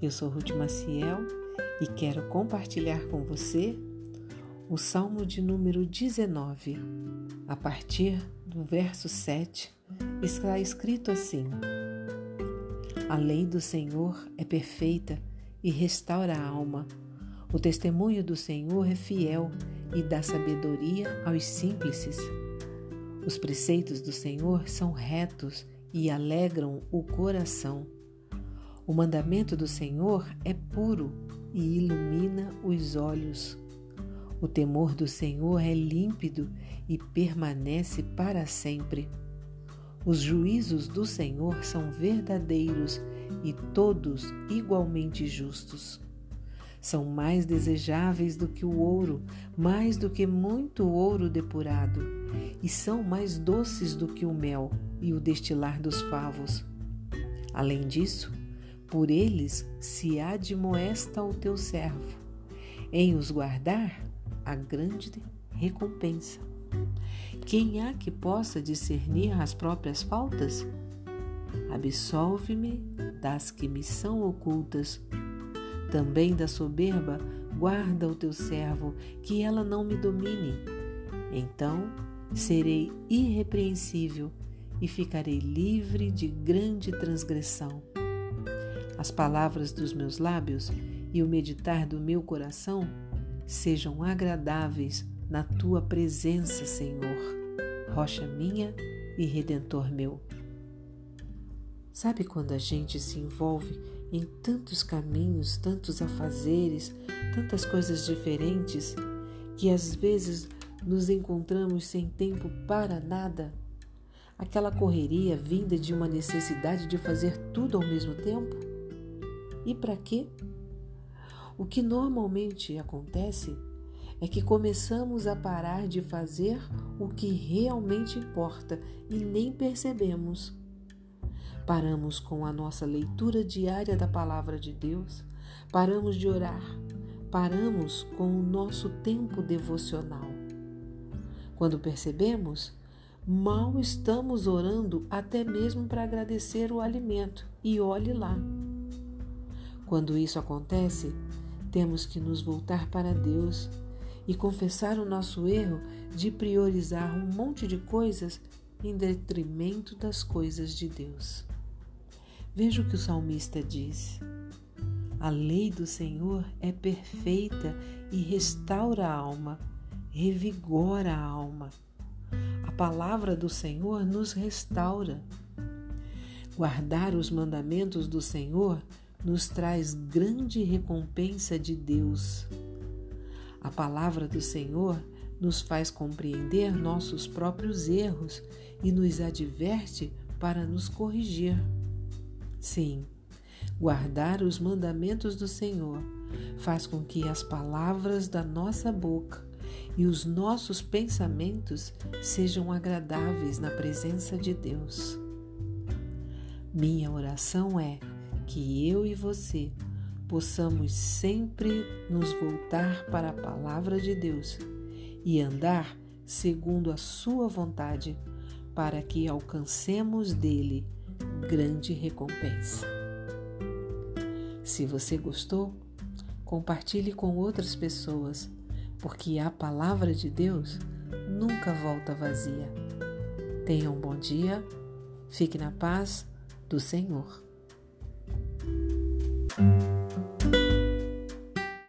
Eu sou Ruth Maciel e quero compartilhar com você o Salmo de número 19. A partir do verso 7 está escrito assim: A lei do Senhor é perfeita e restaura a alma. O testemunho do Senhor é fiel e dá sabedoria aos simples. Os preceitos do Senhor são retos e alegram o coração. O mandamento do Senhor é puro e ilumina os olhos. O temor do Senhor é límpido e permanece para sempre. Os juízos do Senhor são verdadeiros e todos igualmente justos. São mais desejáveis do que o ouro, mais do que muito ouro depurado, e são mais doces do que o mel e o destilar dos favos. Além disso, por eles se admoesta o teu servo. Em os guardar, a grande recompensa. Quem há que possa discernir as próprias faltas? Absolve-me das que me são ocultas. Também da soberba, guarda o teu servo, que ela não me domine. Então serei irrepreensível e ficarei livre de grande transgressão. As palavras dos meus lábios e o meditar do meu coração sejam agradáveis na tua presença, Senhor, rocha minha e redentor meu. Sabe quando a gente se envolve em tantos caminhos, tantos afazeres, tantas coisas diferentes, que às vezes nos encontramos sem tempo para nada? Aquela correria vinda de uma necessidade de fazer tudo ao mesmo tempo? E para quê? O que normalmente acontece é que começamos a parar de fazer o que realmente importa e nem percebemos. Paramos com a nossa leitura diária da Palavra de Deus, paramos de orar, paramos com o nosso tempo devocional. Quando percebemos, mal estamos orando até mesmo para agradecer o alimento, e olhe lá. Quando isso acontece, temos que nos voltar para Deus e confessar o nosso erro de priorizar um monte de coisas em detrimento das coisas de Deus. Veja o que o salmista diz. A lei do Senhor é perfeita e restaura a alma, revigora a alma. A palavra do Senhor nos restaura. Guardar os mandamentos do Senhor nos traz grande recompensa de Deus. A palavra do Senhor nos faz compreender nossos próprios erros e nos adverte para nos corrigir. Sim, guardar os mandamentos do Senhor faz com que as palavras da nossa boca e os nossos pensamentos sejam agradáveis na presença de Deus. Minha oração é que eu e você possamos sempre nos voltar para a palavra de Deus e andar segundo a Sua vontade, para que alcancemos dele grande recompensa. Se você gostou, compartilhe com outras pessoas, porque a palavra de Deus nunca volta vazia. Tenha um bom dia, fique na paz do Senhor. thank you